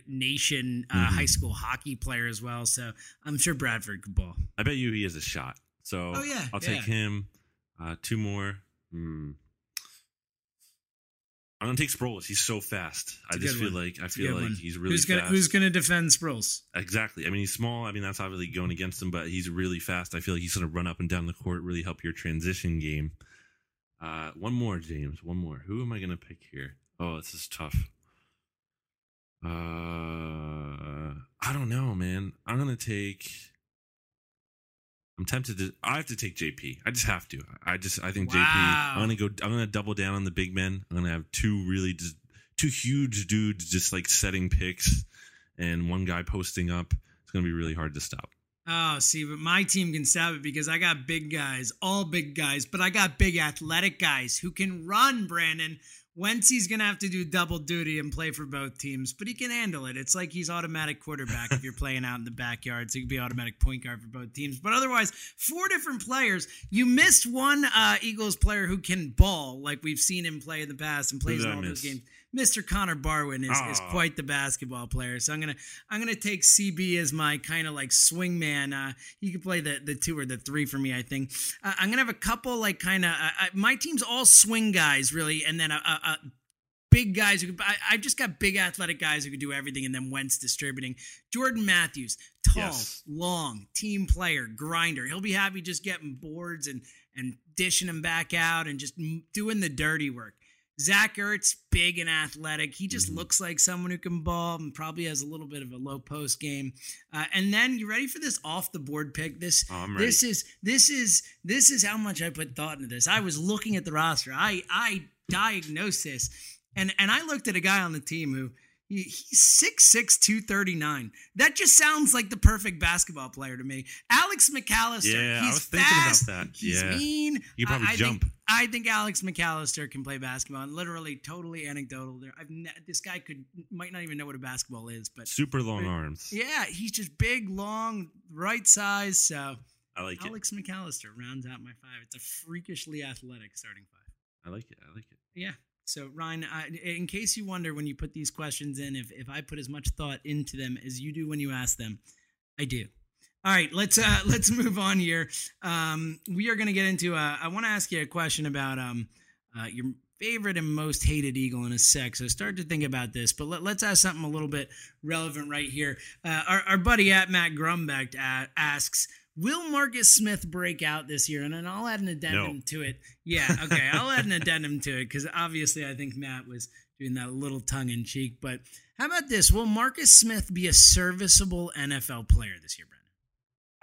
nation uh, Mhm. high school hockey player as well. So I'm sure Bradford could ball. I bet you he has a shot. So Oh, yeah, I'll take yeah. him. Uh, two more. Hmm. I'm gonna take Sproles. He's so fast. I It's a just feel one. like I feel like one. he's really who's gonna fast. Who's gonna defend Sproles? Exactly. I mean, he's small. I mean, that's obviously going against him, but he's really fast. I feel like he's to run up and down the court, really help your transition game. Uh, one more, James. One more. Who am I going to pick here? Oh, this is tough. Uh, I don't know, man. I'm going to take. I'm tempted to. I have to take JP. I just have to. I just. I think JP. I'm to go. I'm to double down on the big men. I'm to have two really just two huge dudes just like setting picks and one guy posting up. It's to be really hard to stop. Oh, see, but my team can stop it because I got big guys, all big guys, but I got big athletic guys who can run, Brandon. Wentz he's gonna have to do double duty and play for both teams, but he can handle it. It's like he's automatic quarterback if you're playing out in the backyard, so he could be automatic point guard for both teams. But otherwise, four different players. You missed one uh, Eagles player who can ball, like we've seen him play in the past and plays in all those games. Mr. Connor Barwin is, is quite the basketball player. So I'm gonna I'm gonna take CB as my kind of like swing man. Uh, he could play the the two or the three for me. I think uh, I'm gonna have a couple like kind of uh, uh, my team's all swing guys really, and then a. a, a Big guys who could, I, I just got big athletic guys who could do everything, and then Wentz distributing. Jordan Matthews, tall, Yes. long, team player, grinder. He'll be happy just getting boards and and dishing them back out and just doing the dirty work. Zach Ertz, big and athletic. He just Mm-hmm. looks like someone who can ball and probably has a little bit of a low post game. Uh, and then you ready for this off the board pick? This Oh, this is this is this is how much I put thought into this. I was looking at the roster. I I diagnosed this, and and I looked at a guy on the team who he's six six two thirty nine. That just sounds like the perfect basketball player to me. Alex McCalister. Yeah, I he's was thinking about that. He's Yeah. mean. You probably I, I jump. Think, I think Alex McCalister can play basketball. And literally, totally anecdotal. There, I've ne- this guy could might not even know what a basketball is, but Super long arms. yeah, he's just big, long, right size. So I like it. Alex McCalister rounds out my five. It's a freakishly athletic starting five. I like it. I like it. Yeah. So Ryan, I, in case you wonder when you put these questions in, if if I put as much thought into them as you do when you ask them, I do. All right, let's uh let's move on here. Um, we are going to get into. Uh, I want to ask you a question about um uh, your favorite and most hated eagle in a sec. So start to think about this, but let, us ask something a little bit relevant right here. Uh, our, our buddy at Matt Grumbeck uh, asks. Will Marcus Smith break out this year? And then I'll add an addendum No. to it. Yeah, okay. I'll add an addendum to it because obviously I think Matt was doing that little tongue in cheek. But how about this? Will Marcus Smith be a serviceable NFL player this year, Brandon?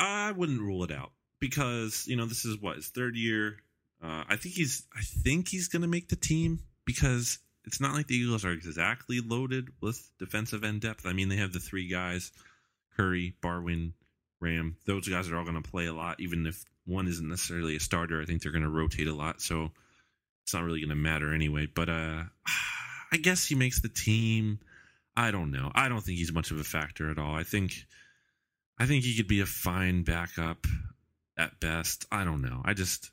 I wouldn't rule it out because you know this is what his third year. Uh, I think he's. I think he's going to make the team because it's not like the Eagles are exactly loaded with defensive end depth. I mean, they have the three guys: Curry, Barwin, Ram. Those guys are all going to play a lot, even if one isn't necessarily a starter. I think they're going to rotate a lot, so it's not really going to matter anyway. But uh, I guess he makes the team. I don't know. I don't think he's much of a factor at all. I think. I think he could be a fine backup at best. I don't know. I just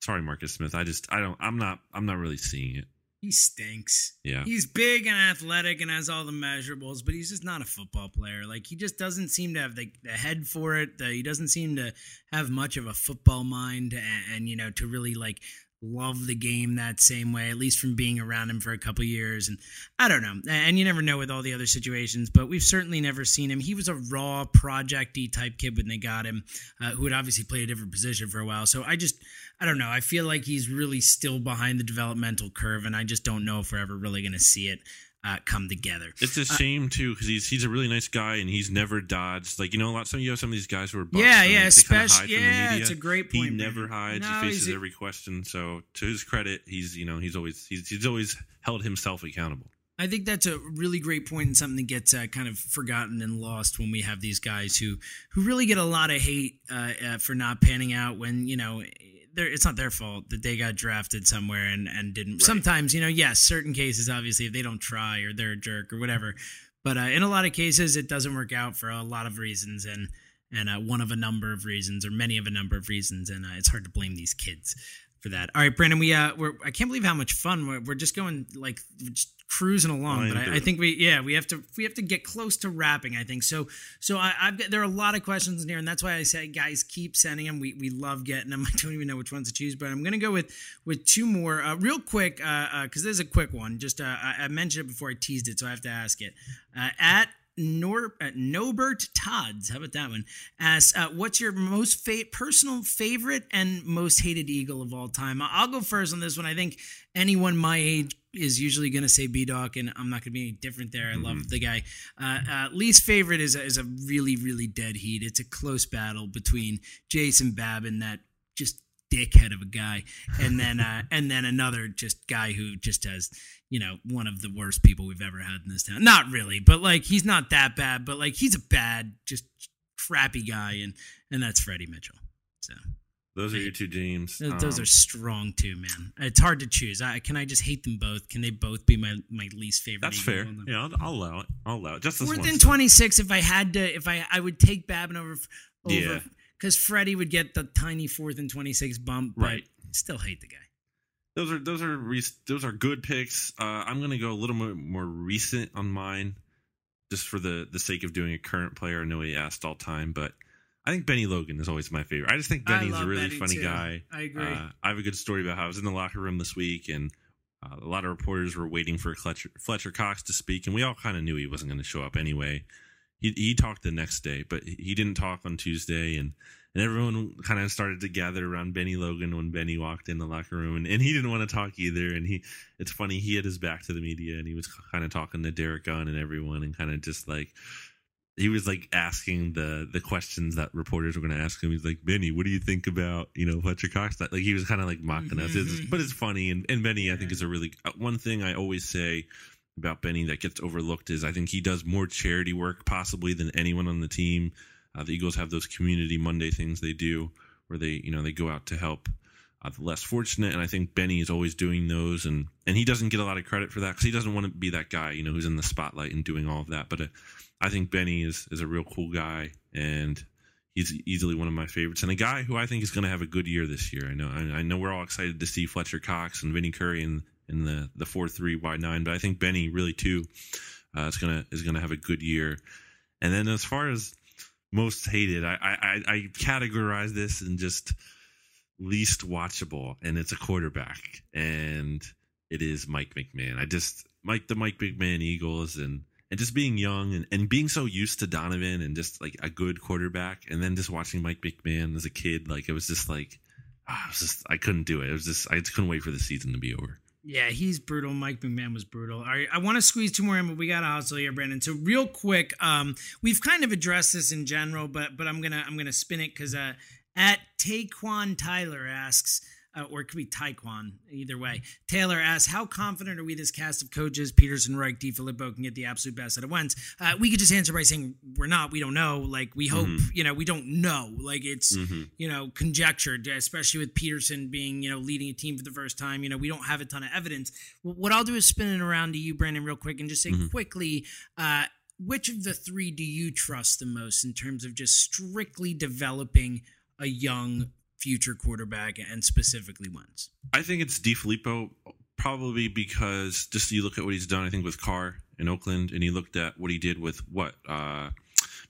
sorry, Marcus Smith. I just I don't I'm not I'm not really seeing it. He stinks. Yeah. He's big and athletic and has all the measurables, but he's just not a football player. Like he just doesn't seem to have the, the head for it. The, he doesn't seem to have much of a football mind, and, and you know to really like love the game that same way. At least from being around him for a couple years, and I don't know. And you never know with all the other situations, but we've certainly never seen him. He was a raw projecty type kid when they got him, uh, who had obviously played a different position for a while. So I just I don't know. I feel like he's really still behind the developmental curve, and I just don't know if we're ever really going to see it uh, come together. It's a shame too because he's he's a really nice guy and he's never dodged. Like you know, a lot some you have some of these guys who are Yeah, yeah, they- they kinda especially- hide from the yeah, it's a great point. He point, never hides. No, he faces every question. So to his credit, he's you know he's always he's he's always held himself accountable. I think that's a really great point and something that gets uh, kind of forgotten and lost when we have these guys who who really get a lot of hate uh, uh, for not panning out when you know it's not their fault that they got drafted somewhere and and didn't. Sometimes you know, yes, certain cases obviously if they don't try or they're a jerk or whatever, but uh, in a lot of cases it doesn't work out for a lot of reasons and and uh, one of a number of reasons or many of a number of reasons and uh, it's hard to blame these kids for that. All right, Brandon, we uh, we're I can't believe how much fun we're, we're just going like just cruising along. But I, I think we yeah we have to we have to get close to wrapping. I think so. So I, I've got there are a lot of questions in here, and that's why I say guys keep sending them. We we love getting them. I don't even know which ones to choose, but I'm gonna go with with two more uh, real quick because uh, this is a quick one. Just uh, I, I mentioned it before I teased it, so I have to ask it uh, at. Nor uh, Nobert Todds, how about that one? Asks, uh, what's your most fa- personal favorite and most hated Eagle of all time? I'll go first on this one. I think anyone my age is usually going to say B Doc, and I'm not going to be any different there. I love the guy. Uh, uh, least favorite is a, is a really, really dead heat. It's a close battle between Jason Babin, that just dickhead of a guy, and then uh, and then another just guy who just has you know one of the worst people we've ever had in this town. Not really, but like he's not that bad, but like he's a bad, just crappy guy, and and that's Freddie Mitchell. So Those are your two teams. those, those Um, are strong too, man. It's hard to choose. I, can I just hate them both? Can they both be my my least favorite? that's fair. of all time? Yeah, I'll, I'll allow it. I'll allow it. Just Fourth and twenty six. If I had to, if I I would take Babin over over Yeah. because Freddie would get the tiny fourth and twenty six bump, but Right. still hate the guy. Those are those are re- those are good picks. Uh, I'm gonna go a little more, more recent on mine, just for the the sake of doing a current player. I know he asked all time, but I think Bennie Logan is always my favorite. I just think Bennie's a really Bennie, funny too. guy. I agree. Uh, I have a good story about how I was in the locker room this week, and uh, a lot of reporters were waiting for Fletcher, Fletcher Cox to speak, and we all kind of knew he wasn't going to show up anyway. he he talked the next day, but he didn't talk on Tuesday, and and everyone kind of started to gather around Bennie Logan when Bennie walked in the locker room, and, and he didn't want to talk either. And he, it's funny, he had his back to the media, and he was kind of talking to Derek Gunn and everyone, and kind of just like he was like asking the the questions that reporters were going to ask him. He's like, Bennie, what do you think about you know Fletcher Cox? Like he was kind of like mocking us, it's, but it's funny. And, and Bennie, I think, is a really uh, one thing I always say about Bennie that gets overlooked is I think he does more charity work possibly than anyone on the team. Uh, the Eagles have those community Monday things they do where they you know they go out to help uh, the less fortunate, and I think Bennie is always doing those, and and he doesn't get a lot of credit for that because he doesn't want to be that guy you know who's in the spotlight and doing all of that, but. Uh, I think Bennie is is a real cool guy, and he's easily one of my favorites, and a guy who I think is going to have a good year this year. I know I, I, know we're all excited to see Fletcher Cox and Vinny Curry in in the the four three wide nine, but I think Bennie really too uh, is gonna is gonna have a good year. And then as far as most hated, I I, I categorize this and just least watchable, and it's a quarterback, and it is Mike McMahon. I just Mike the Mike McMahon Eagles and and just being young and, and being so used to Donovan and just like a good quarterback, and then just watching Mike McMahon as a kid, like it was just like, oh, was just I couldn't do it. It was just I just couldn't wait for the season to be over. Yeah, he's brutal. Mike McMahon was brutal. All right, I want to squeeze two more in, but we got to hustle here, Brandon. So real quick, um, we've kind of addressed this in general, but but I'm gonna I'm gonna spin it because uh, at Taquan Tyler asks uh, or it could be Taekwon, either way. Taylor asks, How confident are we this cast of coaches, Pederson, Reich, DeFilippo, can get the absolute best out of Wentz? Uh, we could just answer by saying, We're not, we don't know. Like, we hope, mm-hmm. you know, we don't know. Like, it's, mm-hmm. you know, conjectured, especially with Pederson being, you know, leading a team for the first time. You know, we don't have a ton of evidence. What I'll do is spin it around to you, Brandon, real quick, and just say mm-hmm. quickly, uh, which of the three do you trust the most in terms of just strictly developing a young future quarterback and specifically Wentz? I think it's DeFilippo probably because just you look at what he's done, I think, with Carr in Oakland, and he looked at what he did with what uh,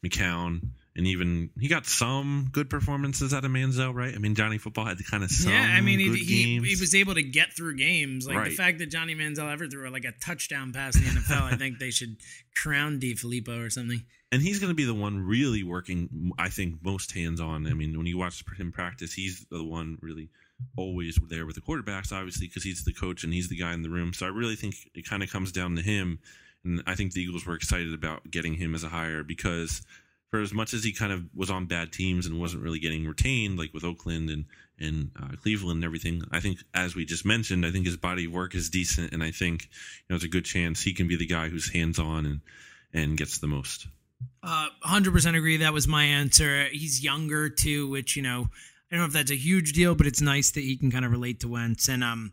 McCown and even he got some good performances out of Manziel, right? I mean, Johnny Football had kind of some. Yeah, I mean, he, he, he, was able to get through games. Like right. the fact that Johnny Manziel ever threw like a touchdown pass in the NFL, I think they should crown DeFilippo or something. And he's going to be the one really working, I think, most hands on. I mean, when you watch him practice, he's the one really always there with the quarterbacks, obviously, because he's the coach and he's the guy in the room. So I really think it kind of comes down to him. And I think the Eagles were excited about getting him as a hire because for as much as he kind of was on bad teams and wasn't really getting retained, like with Oakland and and uh, Cleveland and everything, I think as we just mentioned, I think his body of work is decent, and I think you know it's a good chance he can be the guy who's hands on and and gets the most. Uh, hundred percent agree. That was my answer. He's younger too, which you know I don't know if that's a huge deal, but it's nice that he can kind of relate to Wentz and um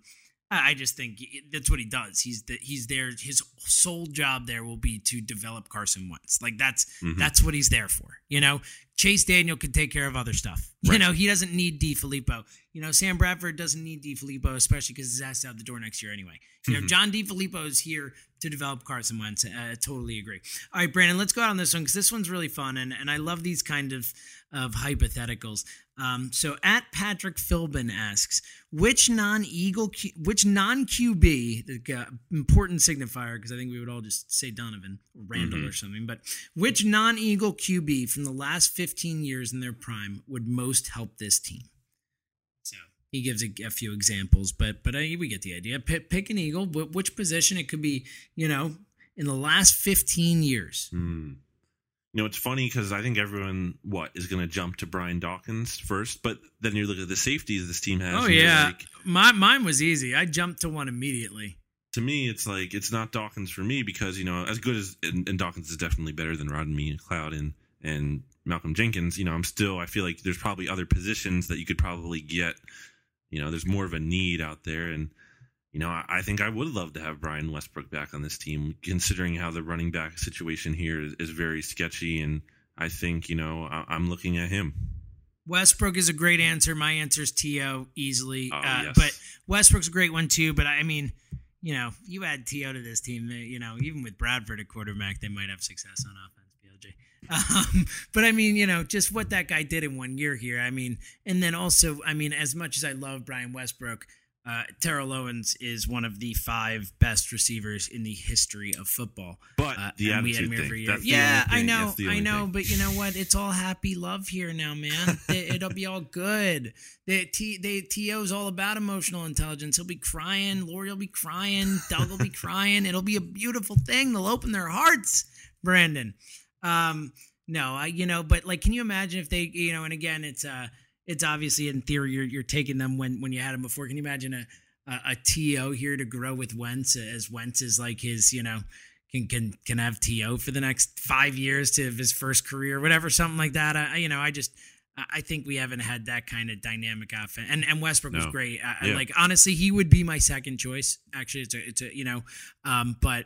I just think that's what he does. He's the, he's there. His sole job there will be to develop Carson Wentz. Like that's mm-hmm. that's what he's there for. You know, Chase Daniel can take care of other stuff. Right. You know, he doesn't need DeFilippo. You know, Sam Bradford doesn't need DeFilippo, especially because his ass out the door next year anyway. You know, mm-hmm. John DeFilippo is here to develop Carson Wentz. I totally agree. All right, Brandon, let's go out on this one because this one's really fun, and, and I love these kind of of hypotheticals. Um, so at Patrick Philbin asks, which non-Eagle, which non-QB, the important signifier, because I think we would all just say Donovan or Randall mm-hmm. or something, but which non-Eagle QB from the last 15 years in their prime would most help this team? So he gives a, a few examples, but but I, we get the idea. Pick, pick an Eagle, which position it could be, you know, in the last 15 years. Mm. You know, it's funny because I think everyone what is going to jump to Brian Dawkins first, but then you look at the safeties this team has. Oh yeah, like, my mine was easy. I jumped to one immediately. To me, it's like it's not Dawkins for me because you know as good as and, and Dawkins is definitely better than Rodney McLeod and and Malcolm Jenkins. You know, I'm still I feel like there's probably other positions that you could probably get. You know, there's more of a need out there and you know, I, think I would love to have Brian Westbrook back on this team, considering how the running back situation here is, is very sketchy. And I think, you know, I, am looking at him. Westbrook is a great answer. My answer is T.O. easily. Oh, uh, yes. But Westbrook's a great one, too. But I mean, you know, you add T.O. to this team, you know, even with Bradford at quarterback, they might have success on offense. Um, but I mean, you know, just what that guy did in one year here. I mean, and then also, I mean, as much as I love Brian Westbrook, uh, Terrell Owens is one of the five best receivers in the history of football. But Uh, the and we had attitude Mir thing, for a year. that's yeah, I know, I know, thing. but you know what? It's all happy love here now, man. It- It'll be all good. The T, they T.O.'s all about emotional intelligence. He'll be crying. Lurie will be crying. Doug will be crying. It'll be a beautiful thing. They'll open their hearts, Brandon. Um, no, I, you know, but like, can you imagine if they, you know, and again, it's uh, it's obviously in theory you're you're taking them when when you had them before. Can you imagine a a, a T.O. here to grow with Wentz as Wentz is like his, you know, can can can have T.O. for the next five years to his first career, whatever, something like that. I, you know, I just. I think we haven't had that kind of dynamic offense, and and Westbrook was great. I, Yeah. like honestly, he would be my second choice. Actually, it's a it's a you know, um, but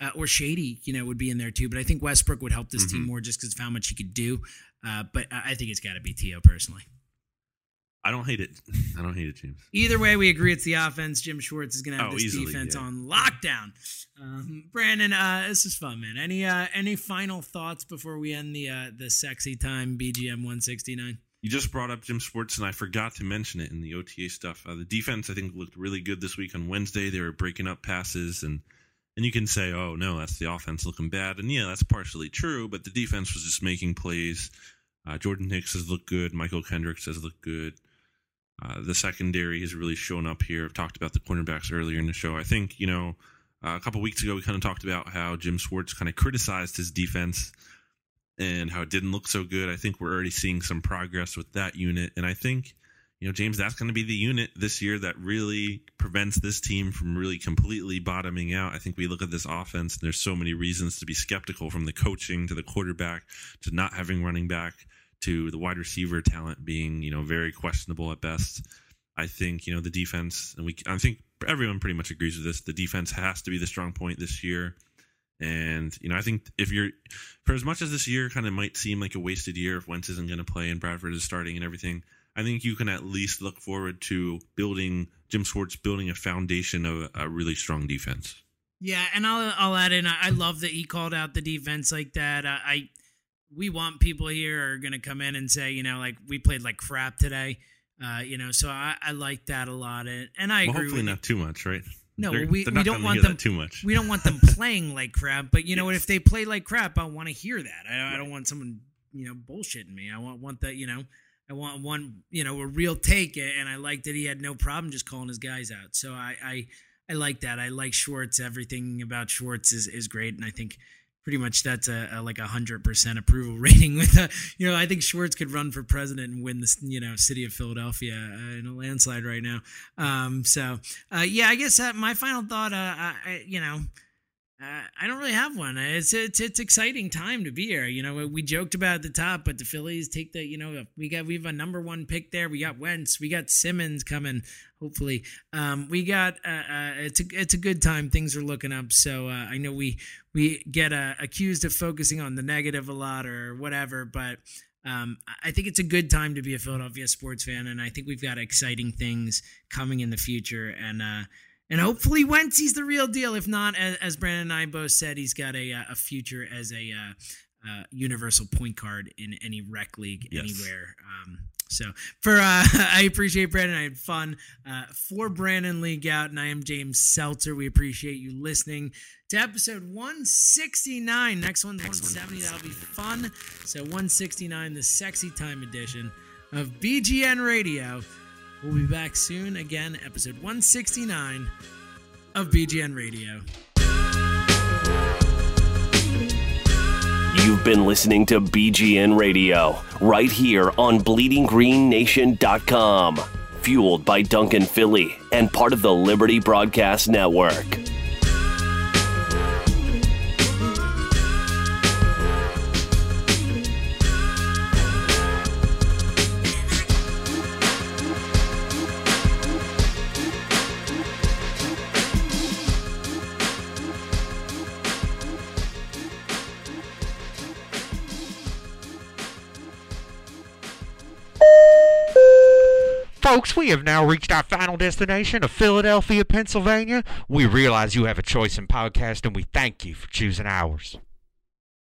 uh, or Shady, you know, would be in there too. But I think Westbrook would help this team Mhm. more just because of how much he could do. Uh, but I I think it's got to be T.O. personally. I don't hate it. I don't hate it, James. Either way, we agree it's the offense. Jim Schwartz is going to have Oh, this easily, defense yeah. on lockdown. Um, Brandon, uh, this is fun, man. Any uh, any final thoughts before we end the uh, the sexy time BGN 169? You just brought up Jim Schwartz, and I forgot to mention it in the OTA stuff. Uh, the defense, I think, looked really good this week on Wednesday. They were breaking up passes, and and you can say, "Oh no, that's the offense looking bad," and yeah, that's partially true. But the defense was just making plays. Uh, Jordan Hicks has looked good. Mychal Kendricks has looked good. Uh, the secondary has really shown up here. I've talked about the cornerbacks earlier in the show. I think you know uh, a couple weeks ago we kind of talked about how Jim Schwartz kind of criticized his defense and how it didn't look so good. I think we're already seeing some progress with that unit, and I think you know James, that's going to be the unit this year that really prevents this team from really completely bottoming out. I think we look at this offense, and there's so many reasons to be skeptical, from the coaching to the quarterback to not having running back to the wide receiver talent being you know very questionable at best. I think you know the defense, and we I think everyone pretty much agrees with this. The defense has to be the strong point this year. And you know, I think if you're, for as much as this year kind of might seem like a wasted year if Wentz isn't going to play and Bradford is starting and everything, I think you can at least look forward to building Jim Schwartz building a foundation of a really strong defense. Yeah, and I'll I'll add in. I, love that he called out the defense like that. I we want people here are going to come in and say, you know, like we played like crap today. Uh, you know, so I, I like that a lot, and, and I well, agree hopefully with you. not too much, right? No, They're- we, they're we don't want them too much. We don't want them playing like crap, but you know what? If they play like crap, I want to hear that. I, I don't want someone you know bullshitting me. I want want that you know. I want one you know a real take, and I like that he had no problem just calling his guys out. So I I, I like that. I like Schwartz. Everything about Schwartz is is great, and I think. Pretty much, that's a, a like a hundred percent approval rating. With a, you know, I think Schwartz could run for president and win the you know city of Philadelphia uh, in a landslide right now. Um, so uh, yeah, I guess uh, my final thought, uh, I, you know, uh, I don't really have one. It's it's it's exciting time to be here. You know, we joked about at the top, but the Phillies take the you know we got we have a number one pick there. We got Wentz, we got Simmons coming. Hopefully, um, we got uh, uh, it's a it's a good time. Things are looking up. So uh, I know we we get uh, accused of focusing on the negative a lot or whatever, but um, I think it's a good time to be a Philadelphia sports fan, and I think we've got exciting things coming in the future. And uh, and hopefully Wentz he's the real deal. If not, as, as Brandon and I both said, he's got a uh, a future as a uh, uh, universal point guard in any rec league Yes. anywhere. Um, so for uh, I appreciate Brandon. I had fun. Uh, for Brandon Lee Gowton, and I am James Seltzer. We appreciate you listening to episode 169. Next one's 170. That'll be fun. So 169, the sexy time edition of BGN Radio. We'll be back soon. Again, episode 169 of BGN Radio. You've been listening to BGN Radio right here on BleedingGreenNation.com, fueled by Duncan Philly and part of the Liberty Broadcast Network. Folks, we have now reached our final destination of Philadelphia, Pennsylvania. We realize you have a choice in podcast, and we thank you for choosing ours.